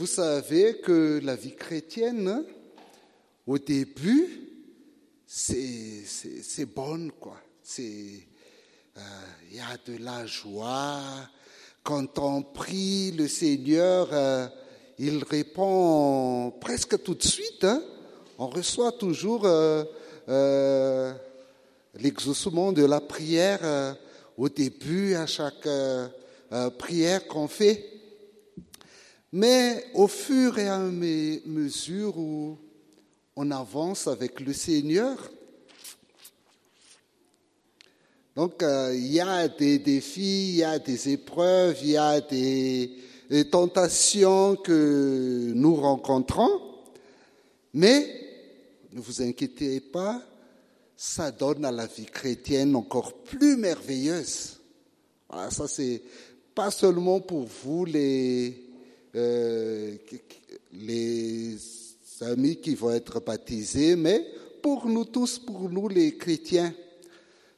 vous savez que la vie chrétienne, au début, c'est, bonne, quoi. Euh, il y a de la joie. Quand on prie le Seigneur, euh, il répond presque tout de suite. Hein. On reçoit toujours euh, euh, l'exaucement de la prière au début, à chaque prière qu'on fait. Mais au fur et à mesure où on avance avec le Seigneur, donc euh, il y a des défis, il y a des épreuves, il y a des, des tentations que nous rencontrons, mais ne vous inquiétez pas, ça donne à la vie chrétienne encore plus merveilleuse. Voilà, ça c'est pas seulement pour vous les euh, les amis qui vont être baptisés, mais pour nous tous, pour nous les chrétiens.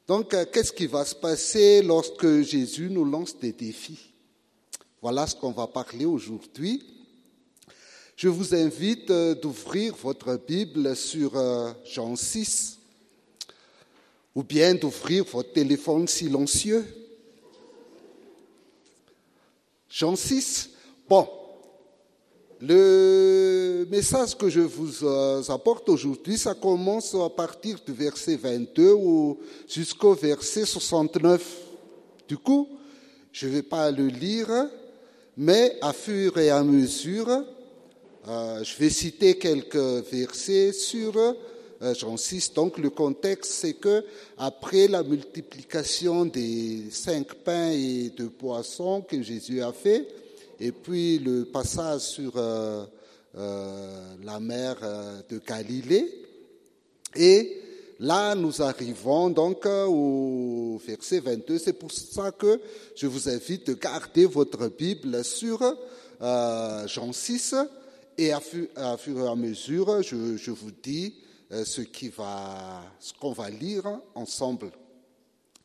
Donc, euh, qu'est-ce qui va se passer lorsque Jésus nous lance des défis? Voilà ce qu'on va parler aujourd'hui. Je vous invite euh, d'ouvrir votre Bible sur Jean 6 ou bien d'ouvrir votre téléphone silencieux. Jean 6. Bon, le message que je vous euh, apporte aujourd'hui, ça commence à partir du verset 22 jusqu'au verset 69. Du coup, je ne vais pas le lire, mais à fur et à mesure, euh, je vais citer quelques versets sur euh, 6. Donc le contexte, c'est que après la multiplication des cinq pains et deux poissons que Jésus a fait, et puis le passage sur euh, euh, la mer euh, de Galilée, et là nous arrivons donc au verset 22. C'est pour ça que je vous invite de garder votre Bible sur Jean 6 et à fur, et à mesure, je, vous dis ce qu'on va lire ensemble.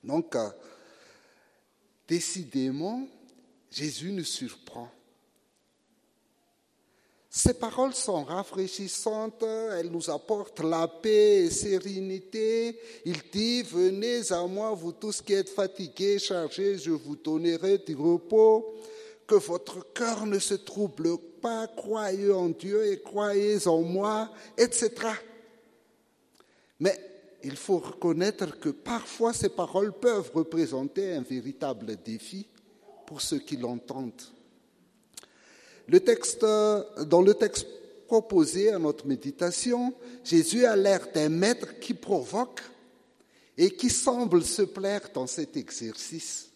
Donc, décidément, Jésus nous surprend. Ces paroles sont rafraîchissantes, elles nous apportent la paix et sérénité. Il dit, venez à moi, vous tous qui êtes fatigués, chargés, je vous donnerai du repos. Que votre cœur ne se trouble pas, croyez en Dieu et croyez en moi, etc. Mais il faut reconnaître que parfois ces paroles peuvent représenter un véritable défi pour ceux qui l'entendent. Le texte, dans le texte proposé à notre méditation, Jésus a l'air d'un maître qui provoque et qui semble se plaire dans cet exercice.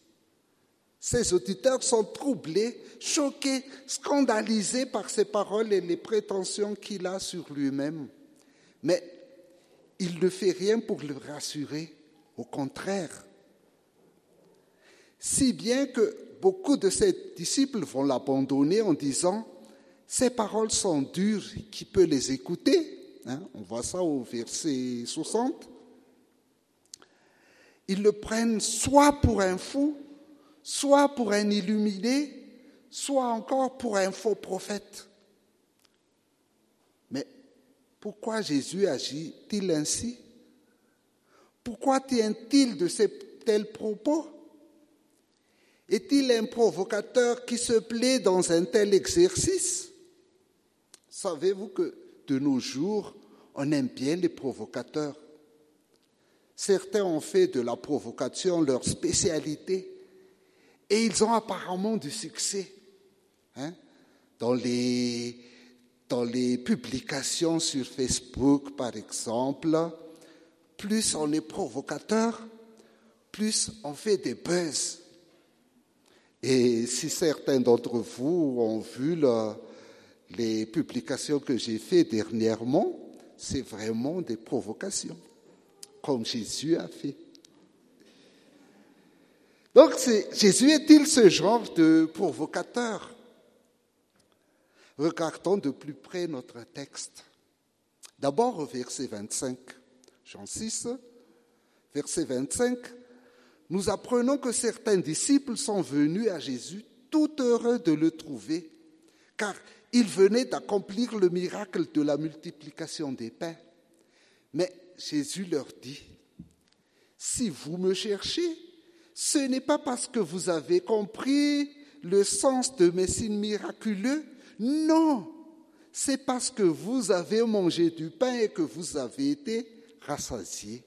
Ses auditeurs sont troublés, choqués, scandalisés par ses paroles et les prétentions qu'il a sur lui-même. Mais il ne fait rien pour le rassurer, au contraire. Si bien que beaucoup de ses disciples vont l'abandonner en disant, ces paroles sont dures, qui peut les écouter hein? On voit ça au verset 60. Ils le prennent soit pour un fou, soit pour un illuminé, soit encore pour un faux prophète. Mais pourquoi Jésus agit-il ainsi? Pourquoi tient-il de ces tels propos? Est-il un provocateur qui se plaît dans un tel exercice? Savez-vous que de nos jours, on aime bien les provocateurs? Certains ont fait de la provocation leur spécialité et ils ont apparemment du succès. Hein? Dans, les, dans les publications sur Facebook, par exemple, plus on est provocateur, plus on fait des buzz. Et si certains d'entre vous ont vu le, les publications que j'ai faites dernièrement, c'est vraiment des provocations, comme Jésus a fait. Donc, Jésus est-il ce genre de provocateur? Regardons de plus près notre texte. D'abord au verset 25, Jean 6, verset 25, nous apprenons que certains disciples sont venus à Jésus tout heureux de le trouver, car il venait d'accomplir le miracle de la multiplication des pains. Mais Jésus leur dit, si vous me cherchez, ce n'est pas parce que vous avez compris le sens de mes signes miraculeux, non, c'est parce que vous avez mangé du pain et que vous avez été rassasiés.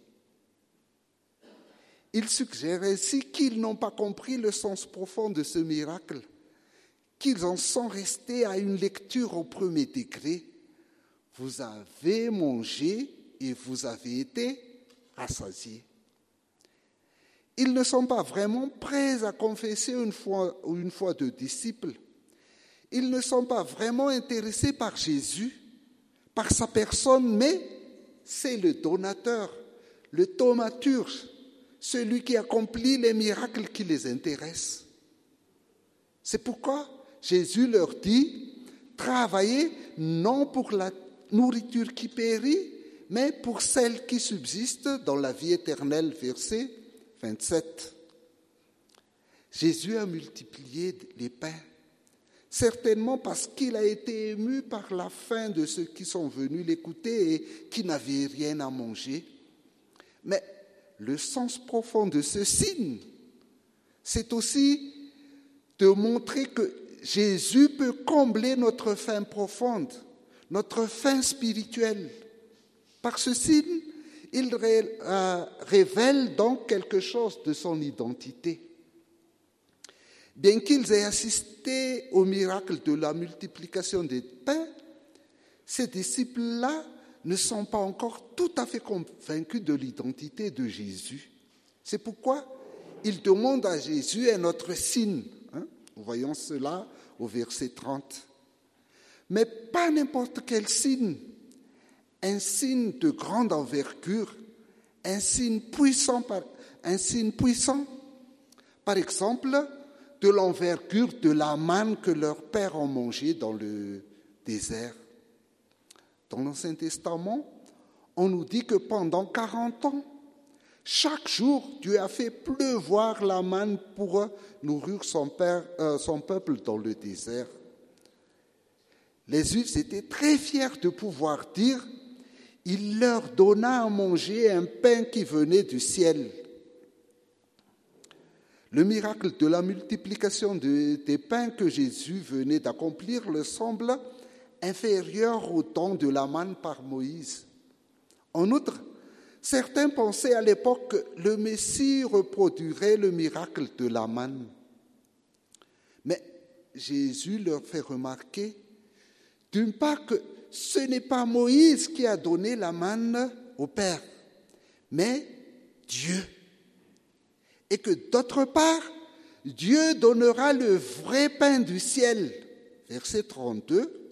Il suggère ainsi qu'ils n'ont pas compris le sens profond de ce miracle, qu'ils en sont restés à une lecture au premier degré. Vous avez mangé et vous avez été rassasiés. Ils ne sont pas vraiment prêts à confesser une foi, une foi de disciples. Ils ne sont pas vraiment intéressés par Jésus, par sa personne, mais c'est le donateur, le thaumaturge, celui qui accomplit les miracles qui les intéressent. C'est pourquoi Jésus leur dit, travaillez non pour la nourriture qui périt, mais pour celle qui subsiste dans la vie éternelle. Verset 27. Jésus a multiplié les pains, certainement parce qu'il a été ému par la faim de ceux qui sont venus l'écouter et qui n'avaient rien à manger. Mais le sens profond de ce signe, c'est aussi de montrer que Jésus peut combler notre faim profonde, notre faim spirituelle. Par ce signe, il euh, révèle donc quelque chose de son identité. Bien qu'ils aient assisté au miracle de la multiplication des pains, ces disciples-là ne sont pas encore tout à fait convaincus de l'identité de Jésus. C'est pourquoi ils demandent à Jésus un autre signe. Hein. Nous voyons cela au verset 30. Mais pas n'importe quel signe un signe de grande envergure, un signe puissant, un signe puissant. Par exemple, de l'envergure de la manne que leurs pères ont mangée dans le désert. Dans l'Ancien Testament, on nous dit que pendant 40 ans, chaque jour, Dieu a fait pleuvoir la manne pour nourrir euh, son peuple dans le désert. Les Juifs étaient très fiers de pouvoir dire il leur donna à manger un pain qui venait du ciel. Le miracle de la multiplication des pains que Jésus venait d'accomplir le semble inférieur au temps de la manne par Moïse. En outre, certains pensaient à l'époque que le Messie reproduirait le miracle de la manne. Mais Jésus leur fait remarquer, d'une part, que ce n'est pas Moïse qui a donné la manne au Père, mais Dieu. Et que d'autre part, Dieu donnera le vrai pain du ciel. Verset 32.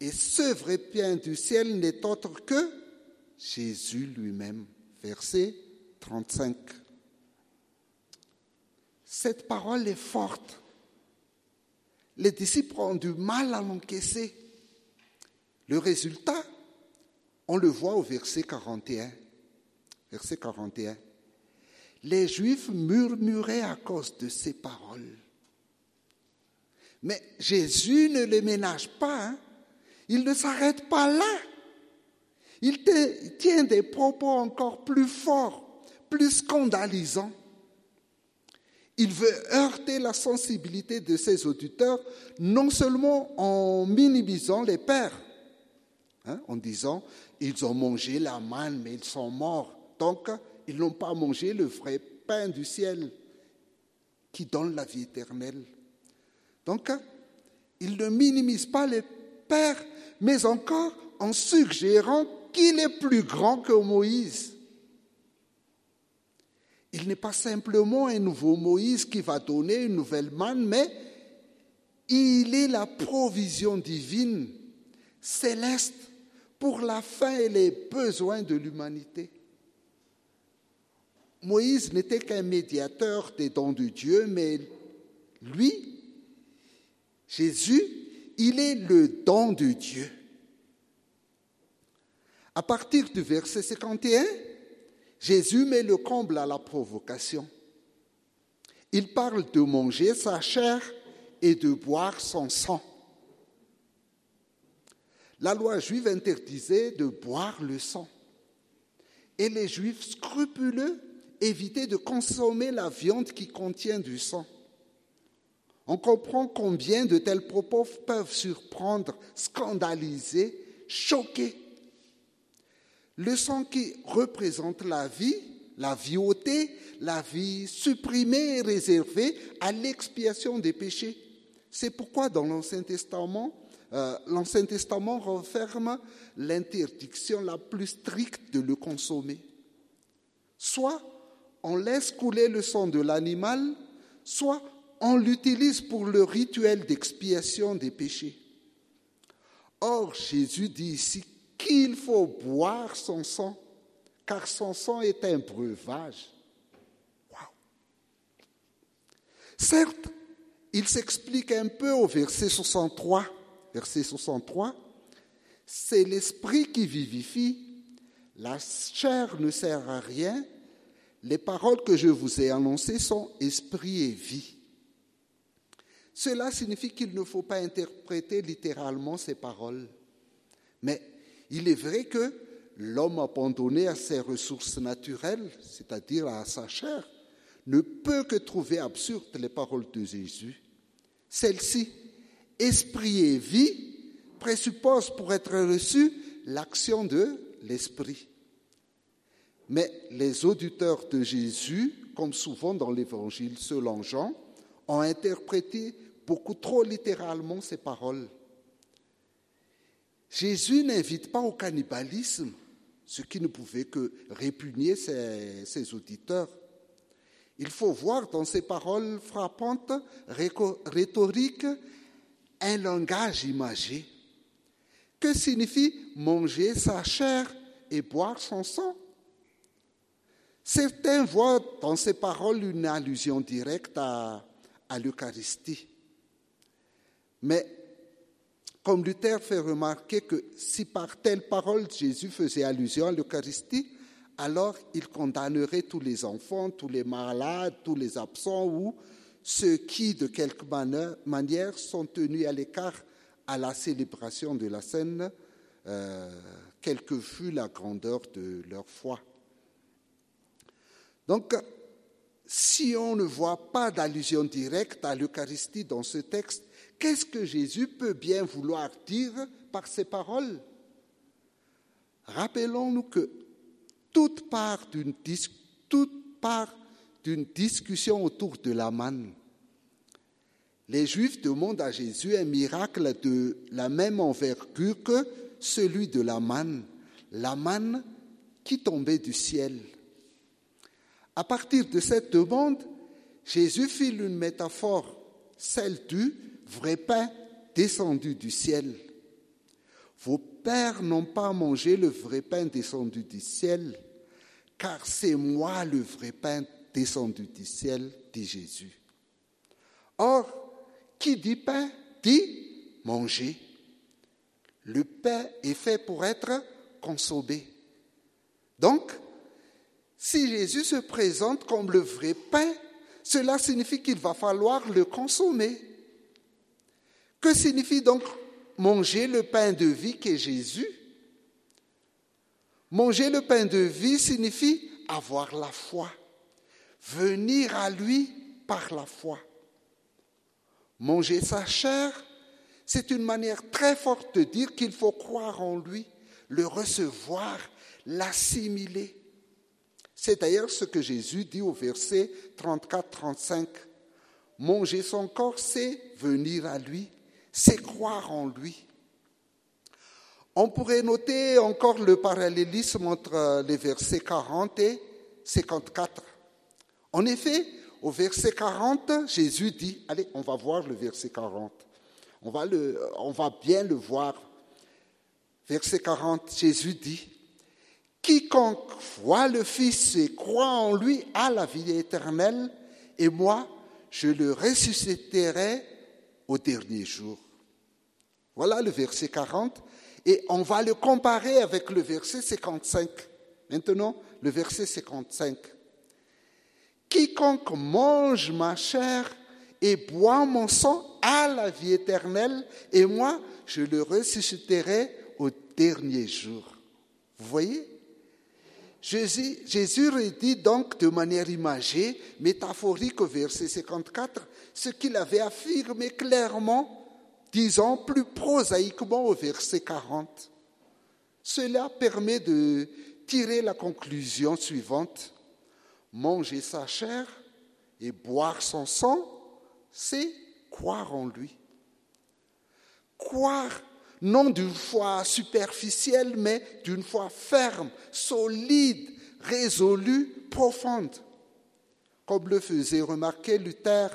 Et ce vrai pain du ciel n'est autre que Jésus lui-même. Verset 35. Cette parole est forte. Les disciples ont du mal à l'encaisser. Le résultat, on le voit au verset 41. Verset 41. Les Juifs murmuraient à cause de ces paroles. Mais Jésus ne les ménage pas. Hein. Il ne s'arrête pas là. Il tient des propos encore plus forts, plus scandalisants. Il veut heurter la sensibilité de ses auditeurs, non seulement en minimisant les pères, Hein, en disant, ils ont mangé la manne, mais ils sont morts. Donc, ils n'ont pas mangé le vrai pain du ciel qui donne la vie éternelle. Donc, ils ne minimisent pas les pères, mais encore en suggérant qu'il est plus grand que Moïse. Il n'est pas simplement un nouveau Moïse qui va donner une nouvelle manne, mais il est la provision divine, céleste, pour la faim et les besoins de l'humanité. Moïse n'était qu'un médiateur des dons de Dieu, mais lui, Jésus, il est le don de Dieu. À partir du verset 51, Jésus met le comble à la provocation. Il parle de manger sa chair et de boire son sang. La loi juive interdisait de boire le sang. Et les juifs scrupuleux évitaient de consommer la viande qui contient du sang. On comprend combien de tels propos peuvent surprendre, scandaliser, choquer. Le sang qui représente la vie, la vie la vie supprimée et réservée à l'expiation des péchés. C'est pourquoi dans l'Ancien Testament, euh, l'Ancien Testament renferme l'interdiction la plus stricte de le consommer. Soit on laisse couler le sang de l'animal, soit on l'utilise pour le rituel d'expiation des péchés. Or, Jésus dit ici qu'il faut boire son sang, car son sang est un breuvage. Certes, il s'explique un peu au verset 63. Verset 63, c'est l'esprit qui vivifie, la chair ne sert à rien, les paroles que je vous ai annoncées sont esprit et vie. Cela signifie qu'il ne faut pas interpréter littéralement ces paroles. Mais il est vrai que l'homme abandonné à ses ressources naturelles, c'est-à-dire à sa chair, ne peut que trouver absurdes les paroles de Jésus. Celles-ci, esprit et vie, présupposent pour être reçues l'action de l'esprit. Mais les auditeurs de Jésus, comme souvent dans l'évangile selon Jean, ont interprété beaucoup trop littéralement ces paroles. Jésus n'invite pas au cannibalisme, ce qui ne pouvait que répugner ses, auditeurs. Il faut voir dans ces paroles frappantes, rhétoriques, un langage imagé. Que signifie manger sa chair et boire son sang? Certains voient dans ces paroles une allusion directe à l'Eucharistie. Mais comme Luther fait remarquer que si par telle parole Jésus faisait allusion à l'Eucharistie, alors il condamnerait tous les enfants, tous les malades, tous les absents ou ceux qui, de quelque manière, sont tenus à l'écart à la célébration de la scène, euh, quelle que fût la grandeur de leur foi. Donc, si on ne voit pas d'allusion directe à l'Eucharistie dans ce texte, Qu'est-ce que Jésus peut bien vouloir dire par ces paroles? Rappelons-nous que toute part d'une discussion autour de la manne, les Juifs demandent à Jésus un miracle de la même envergure que celui de la manne, la manne qui tombait du ciel. À partir de cette demande, Jésus file une métaphore, celle du vrai pain descendu du ciel. Vos pères n'ont pas mangé le vrai pain descendu du ciel, car c'est moi le vrai pain descendu du ciel, dit Jésus. Or, qui dit pain dit manger. Le pain est fait pour être consommé. Donc, si Jésus se présente comme le vrai pain, cela signifie qu'il va falloir le consommer. Que signifie donc manger le pain de vie qu'est Jésus? Manger le pain de vie signifie avoir la foi, venir à lui par la foi. Manger sa chair, c'est une manière très forte de dire qu'il faut croire en lui, le recevoir, l'assimiler. C'est d'ailleurs ce que Jésus dit au verset 34-35. Manger son corps, c'est venir à lui, c'est croire en lui. On pourrait noter encore le parallélisme entre les versets 40 et 54. En effet, au verset 40, Jésus dit, allez, on va voir le verset 40. On va, bien le voir. Verset 40, Jésus dit, Quiconque voit le Fils et croit en lui a la vie éternelle, et moi, je le ressusciterai au dernier jour. Voilà le verset 40. Et on va le comparer avec le verset 55. Maintenant, le verset 55. Quiconque mange ma chair et boit mon sang a la vie éternelle, et moi, je le ressusciterai au dernier jour. Vous voyez? Jésus, redit donc de manière imagée, métaphorique au verset 54, ce qu'il avait affirmé clairement, disant plus prosaïquement au verset 40. Cela permet de tirer la conclusion suivante. Manger sa chair et boire son sang, c'est croire en lui. Croire non d'une foi superficielle, mais d'une foi ferme, solide, résolue, profonde. Comme le faisait remarquer Luther,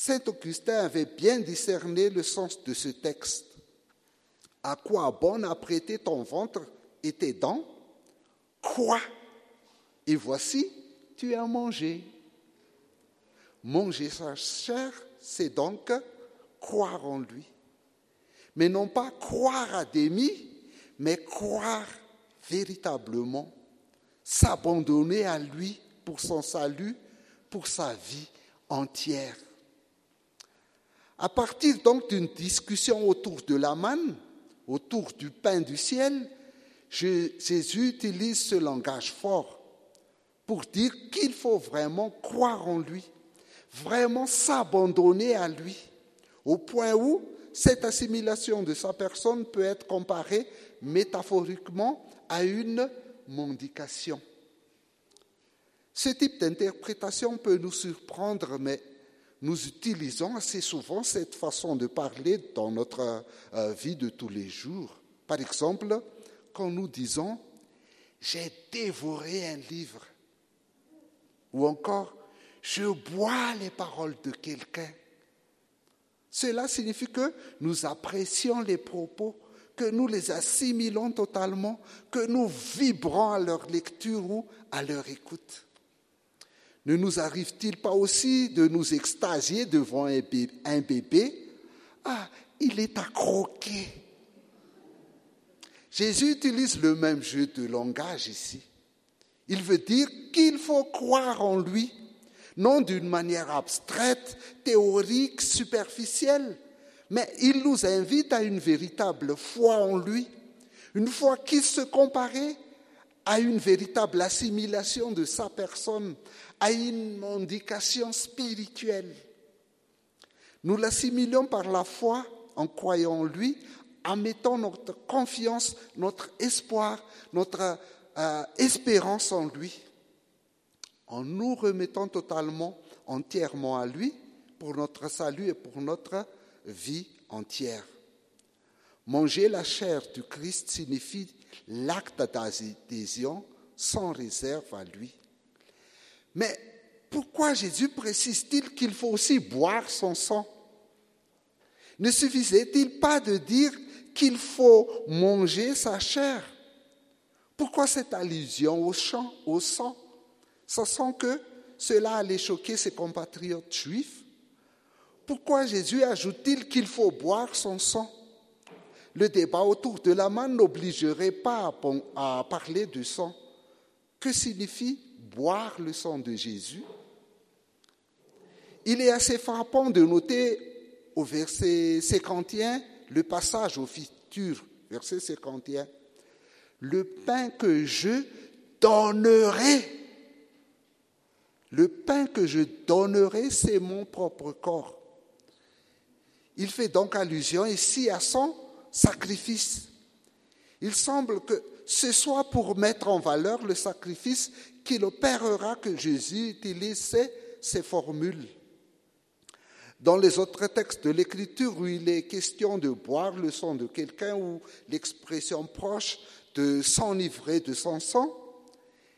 Saint Augustin avait bien discerné le sens de ce texte. À quoi bon apprêter ton ventre et tes dents? Crois, et voici, tu as mangé. Manger sa chair, c'est donc croire en lui mais non pas croire à demi, mais croire véritablement, s'abandonner à lui pour son salut, pour sa vie entière. À partir donc d'une discussion autour de la manne, autour du pain du ciel, Jésus utilise ce langage fort pour dire qu'il faut vraiment croire en lui, vraiment s'abandonner à lui, au point où cette assimilation de sa personne peut être comparée métaphoriquement à une mendication. Ce type d'interprétation peut nous surprendre, mais nous utilisons assez souvent cette façon de parler dans notre euh, vie de tous les jours. Par exemple, quand nous disons j'ai dévoré un livre, ou encore je bois les paroles de quelqu'un. Cela signifie que nous apprécions les propos, que nous les assimilons totalement, que nous vibrons à leur lecture ou à leur écoute. Ne nous arrive-t-il pas aussi de nous extasier devant un bébé Ah, il est à croquer. Jésus utilise le même jeu de langage ici. Il veut dire qu'il faut croire en lui non d'une manière abstraite, théorique, superficielle, mais il nous invite à une véritable foi en lui, une foi qui se comparait à une véritable assimilation de sa personne, à une indication spirituelle. Nous l'assimilons par la foi en croyant en lui, en mettant notre confiance, notre espoir, notre euh, espérance en lui en nous remettant totalement, entièrement à lui pour notre salut et pour notre vie entière. Manger la chair du Christ signifie l'acte d'adhésion sans réserve à lui. Mais pourquoi Jésus précise-t-il qu'il faut aussi boire son sang? Ne suffisait-il pas de dire qu'il faut manger sa chair? Pourquoi cette allusion au, champ, au sang sent que cela allait choquer ses compatriotes juifs? Pourquoi Jésus ajoute-t-il qu'il faut boire son sang? Le débat autour de la manne n'obligerait pas à parler du sang. Que signifie boire le sang de Jésus Il est assez frappant de noter au verset 51 le passage au futur, verset 51. Le pain que je donnerai le pain que je donnerai, c'est mon propre corps. Il fait donc allusion ici à son sacrifice. Il semble que ce soit pour mettre en valeur le sacrifice qu'il opérera que Jésus utilise ces, formules. Dans les autres textes de l'Écriture où il est question de boire le sang de quelqu'un ou l'expression proche de s'enivrer de son sang,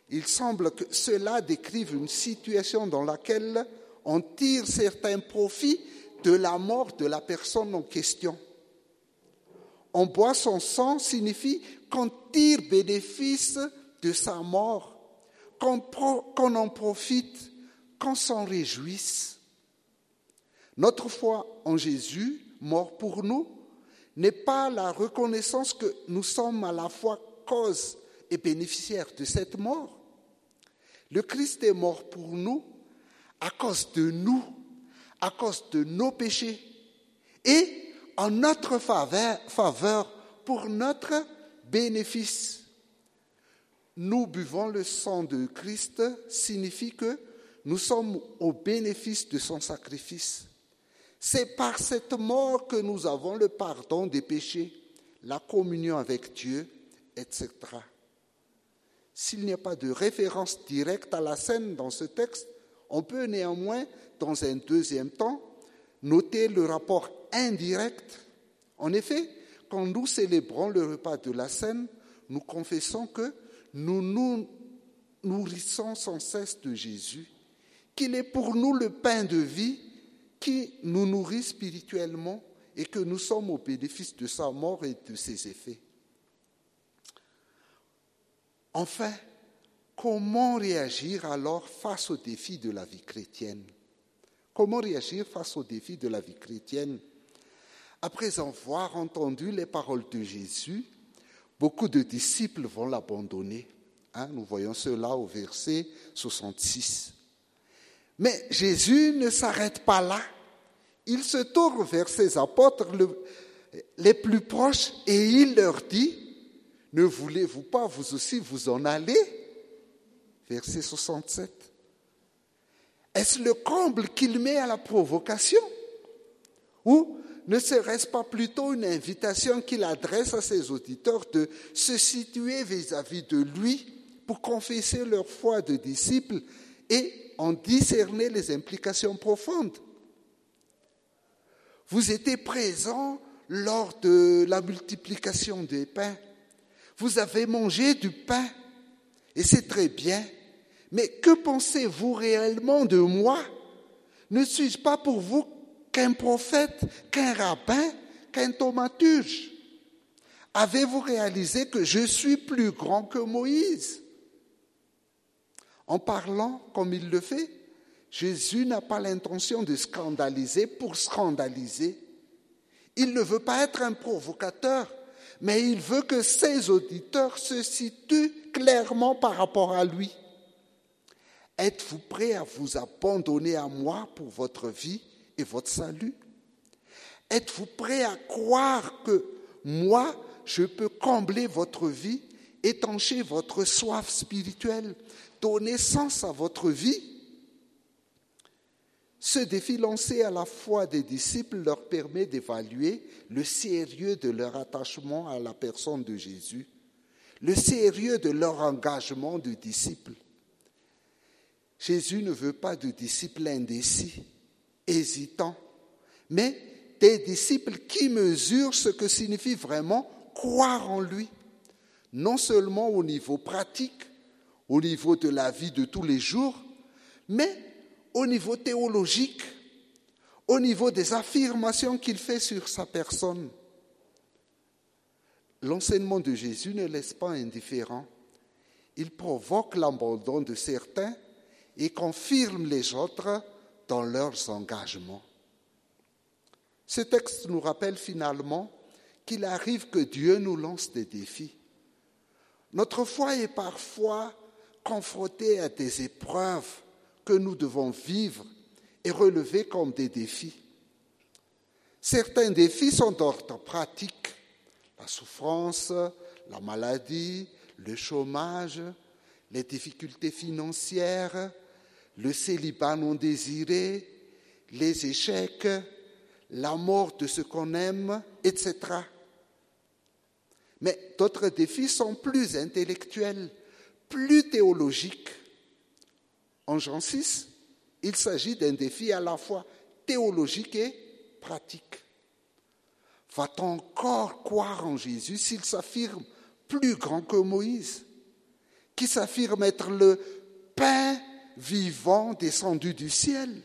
il semble que cela décrive une situation dans laquelle on tire certains profits de la mort de la personne en question. On boit son sang signifie qu'on tire bénéfice de sa mort, qu'on en profite, qu'on s'en réjouisse. Notre foi en Jésus, mort pour nous, n'est pas la reconnaissance que nous sommes à la fois cause et bénéficiaire de cette mort, le Christ est mort pour nous à cause de nous, à cause de nos péchés et en notre faveur, pour notre bénéfice. Nous buvons le sang de Christ signifie que nous sommes au bénéfice de son sacrifice. C'est par cette mort que nous avons le pardon des péchés, la communion avec Dieu, etc. S'il n'y a pas de référence directe à la scène dans ce texte, on peut néanmoins, dans un deuxième temps, noter le rapport indirect. En effet, quand nous célébrons le repas de la scène, nous confessons que nous nous nourrissons sans cesse de Jésus, qu'il est pour nous le pain de vie qui nous nourrit spirituellement et que nous sommes au bénéfice de sa mort et de ses effets. Enfin, comment réagir alors face aux défis de la vie chrétienne? Comment réagir face aux défis de la vie chrétienne? Après avoir entendu les paroles de Jésus, beaucoup de disciples vont l'abandonner. Hein, nous voyons cela au verset 66. Mais Jésus ne s'arrête pas là. Il se tourne vers ses apôtres les plus proches et il leur dit, ne voulez-vous pas vous aussi vous en aller Verset 67. Est-ce le comble qu'il met à la provocation? Ou ne serait-ce pas plutôt une invitation qu'il adresse à ses auditeurs de se situer vis-à-vis de lui pour confesser leur foi de disciples et en discerner les implications profondes? Vous étiez présents lors de la multiplication des pains. Vous avez mangé du pain et c'est très bien. Mais que pensez-vous réellement de moi? Ne suis-je pas pour vous qu'un prophète, qu'un rabbin, qu'un thaumaturge Avez-vous réalisé que je suis plus grand que Moïse? En parlant comme il le fait, Jésus n'a pas l'intention de scandaliser pour scandaliser. Il ne veut pas être un provocateur, mais il veut que ses auditeurs se situent clairement par rapport à lui. Êtes-vous prêt à vous abandonner à moi pour votre vie? Et votre salut. Êtes-vous prêt à croire que moi, je peux combler votre vie, étancher votre soif spirituelle, donner sens à votre vie? Ce défi lancé à la fois des disciples leur permet d'évaluer le sérieux de leur attachement à la personne de Jésus, le sérieux de leur engagement de disciples. Jésus ne veut pas de disciples indécis, hésitants, mais des disciples qui mesurent ce que signifie vraiment croire en lui, non seulement au niveau pratique, au niveau de la vie de tous les jours, mais au niveau théologique, au niveau des affirmations qu'il fait sur sa personne. L'enseignement de Jésus ne laisse pas indifférent. Il provoque l'abandon de certains et confirme les autres dans leurs engagements. Ce texte nous rappelle finalement qu'il arrive que Dieu nous lance des défis. Notre foi est parfois confrontée à des épreuves que nous devons vivre et relever comme des défis. Certains défis sont d'ordre pratique, la souffrance, la maladie, le chômage, les difficultés financières, le célibat non désiré, les échecs, la mort de ce qu'on aime, etc. Mais d'autres défis sont plus intellectuels, plus théologiques. En Jean 6, il s'agit d'un défi à la fois théologique et pratique. Va-t-on encore croire en Jésus s'il s'affirme plus grand que Moïse, qui s'affirme être le pain vivant descendu du ciel.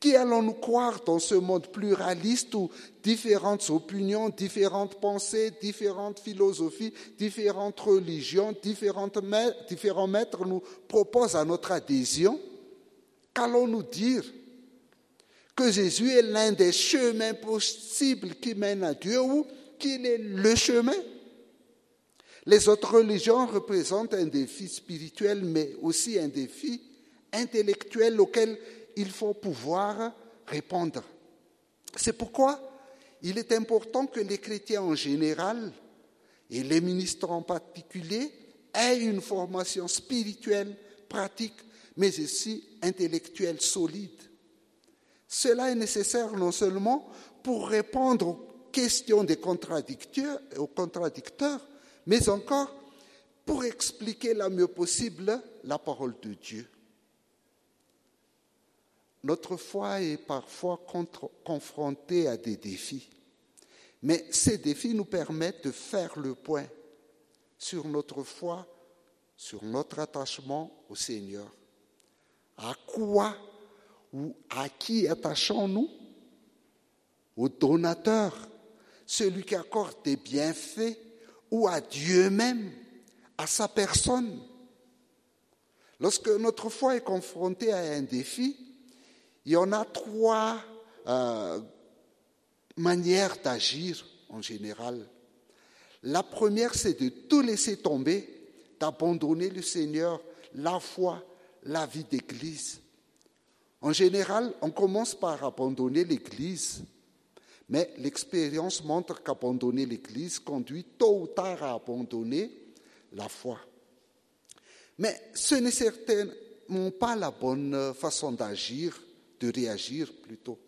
Qui allons-nous croire dans ce monde pluraliste où différentes opinions, différentes pensées, différentes philosophies, différentes religions, différents maîtres nous proposent à notre adhésion? Qu'allons-nous dire? Que Jésus est l'un des chemins possibles qui mènent à Dieu ou qu'il est le chemin? Les autres religions représentent un défi spirituel, mais aussi un défi intellectuel auquel il faut pouvoir répondre. C'est pourquoi il est important que les chrétiens en général et les ministres en particulier aient une formation spirituelle, pratique, mais aussi intellectuelle solide. Cela est nécessaire non seulement pour répondre aux questions des contradicteurs, contradicteurs mais encore pour expliquer la mieux possible la parole de Dieu. Notre foi est parfois confrontée à des défis, mais ces défis nous permettent de faire le point sur notre foi, sur notre attachement au Seigneur. À quoi ou à qui attachons-nous? Au donateur, celui qui accorde des bienfaits, ou à Dieu même, à sa personne. Lorsque notre foi est confrontée à un défi, il y en a trois euh, manières d'agir en général. La première, c'est de tout laisser tomber, d'abandonner le Seigneur, la foi, la vie d'Église. En général, on commence par abandonner l'Église, mais l'expérience montre qu'abandonner l'Église conduit tôt ou tard à abandonner la foi. Mais ce n'est certainement pas la bonne façon d'agir, de réagir plutôt.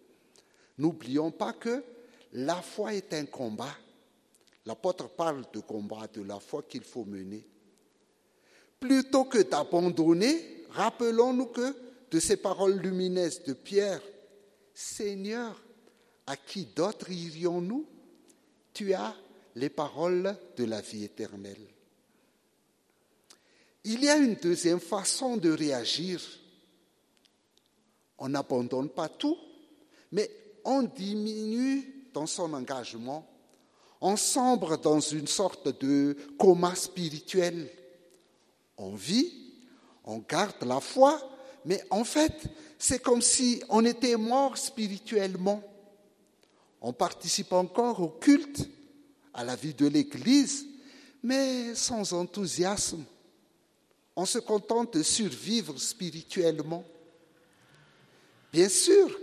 N'oublions pas que la foi est un combat. L'apôtre parle de combat, de la foi qu'il faut mener. Plutôt que d'abandonner, rappelons-nous que de ces paroles lumineuses de Pierre, Seigneur, à qui d'autres irions-nous? Tu as les paroles de la vie éternelle. Il y a une deuxième façon de réagir. On n'abandonne pas tout, mais on diminue dans son engagement. On sombre dans une sorte de coma spirituel. On vit, on garde la foi, mais en fait, c'est comme si on était mort spirituellement. On participe encore au culte, à la vie de l'Église, mais sans enthousiasme. On se contente de survivre spirituellement. Bien sûr,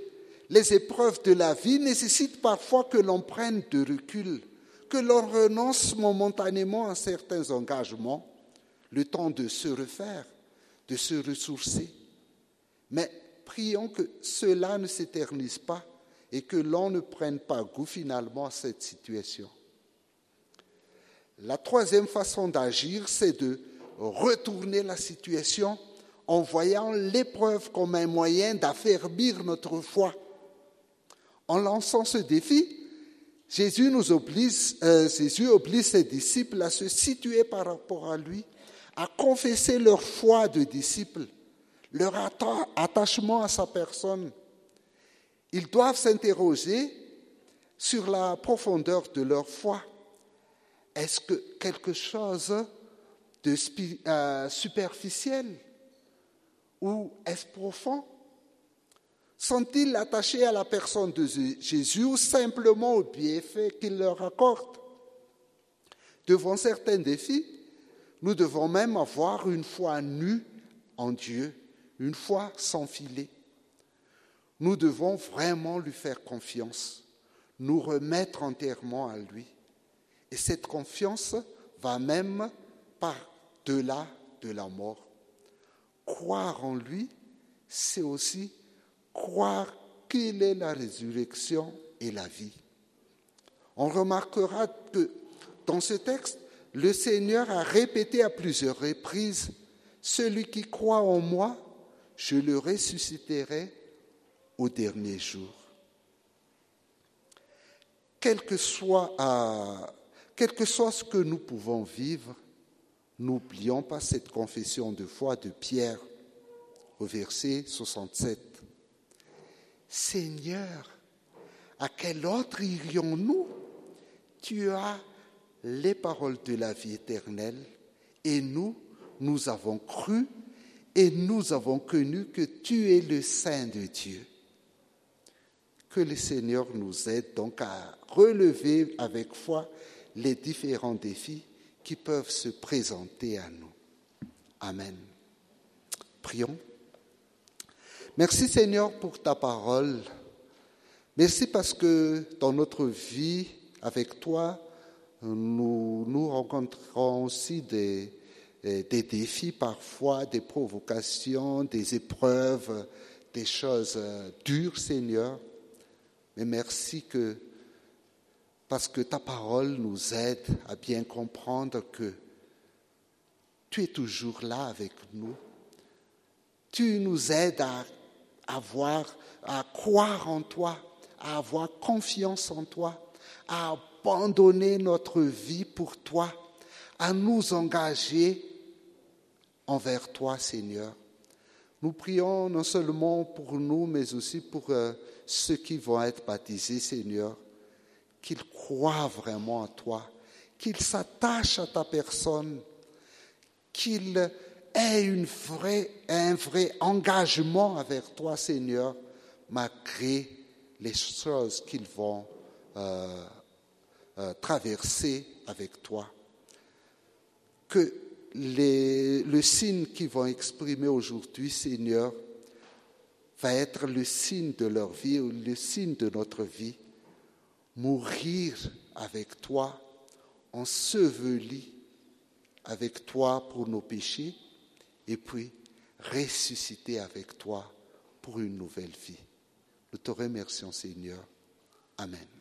les épreuves de la vie nécessitent parfois que l'on prenne de recul, que l'on renonce momentanément à certains engagements, le temps de se refaire, de se ressourcer. Mais prions que cela ne s'éternise pas et que l'on ne prenne pas goût finalement à cette situation. La troisième façon d'agir, c'est de retourner la situation en voyant l'épreuve comme un moyen d'affermir notre foi. En lançant ce défi, Jésus nous oblige, euh, Jésus oblige ses disciples à se situer par rapport à lui, à confesser leur foi de disciples, leur attachement à sa personne, ils doivent s'interroger sur la profondeur de leur foi. Est-ce que quelque chose de euh, superficiel ou est-ce profond? Sont-ils attachés à la personne de Jésus ou simplement au bienfait qu'il leur accorde? Devant certains défis, nous devons même avoir une foi nue en Dieu, une foi sans filet. Nous devons vraiment lui faire confiance, nous remettre entièrement à lui. Et cette confiance va même par-delà de la mort. Croire en lui, c'est aussi croire qu'il est la résurrection et la vie. On remarquera que dans ce texte, le Seigneur a répété à plusieurs reprises, Celui qui croit en moi, je le ressusciterai au dernier jour. Quel que, soit, quel que soit ce que nous pouvons vivre, n'oublions pas cette confession de foi de Pierre au verset 67. Seigneur, à quel autre irions-nous? Tu as les paroles de la vie éternelle et nous, nous avons cru et nous avons connu que tu es le Saint de Dieu. Que le Seigneur nous aide donc à relever avec foi les différents défis qui peuvent se présenter à nous. Amen. Prions. Merci Seigneur pour ta parole. Merci parce que dans notre vie avec toi, nous, rencontrons aussi des défis parfois, des provocations, des épreuves, des choses dures, Seigneur. Mais merci que, parce que ta parole nous aide à bien comprendre que tu es toujours là avec nous. Tu nous aides à avoir, à croire en toi, à avoir confiance en toi, à abandonner notre vie pour toi, à nous engager envers toi, Seigneur. Nous prions non seulement pour nous, mais aussi pour euh, ceux qui vont être baptisés, Seigneur, qu'ils croient vraiment en toi, qu'ils s'attachent à ta personne, qu'ils aient un vrai engagement avec toi, Seigneur, malgré les choses qu'ils vont euh, euh, traverser avec toi. Le signe qu'ils vont exprimer aujourd'hui, Seigneur, va être le signe de leur vie ou le signe de notre vie. Mourir avec toi, enseveli avec toi pour nos péchés, et puis ressusciter avec toi pour une nouvelle vie. Nous te remercions, Seigneur. Amen.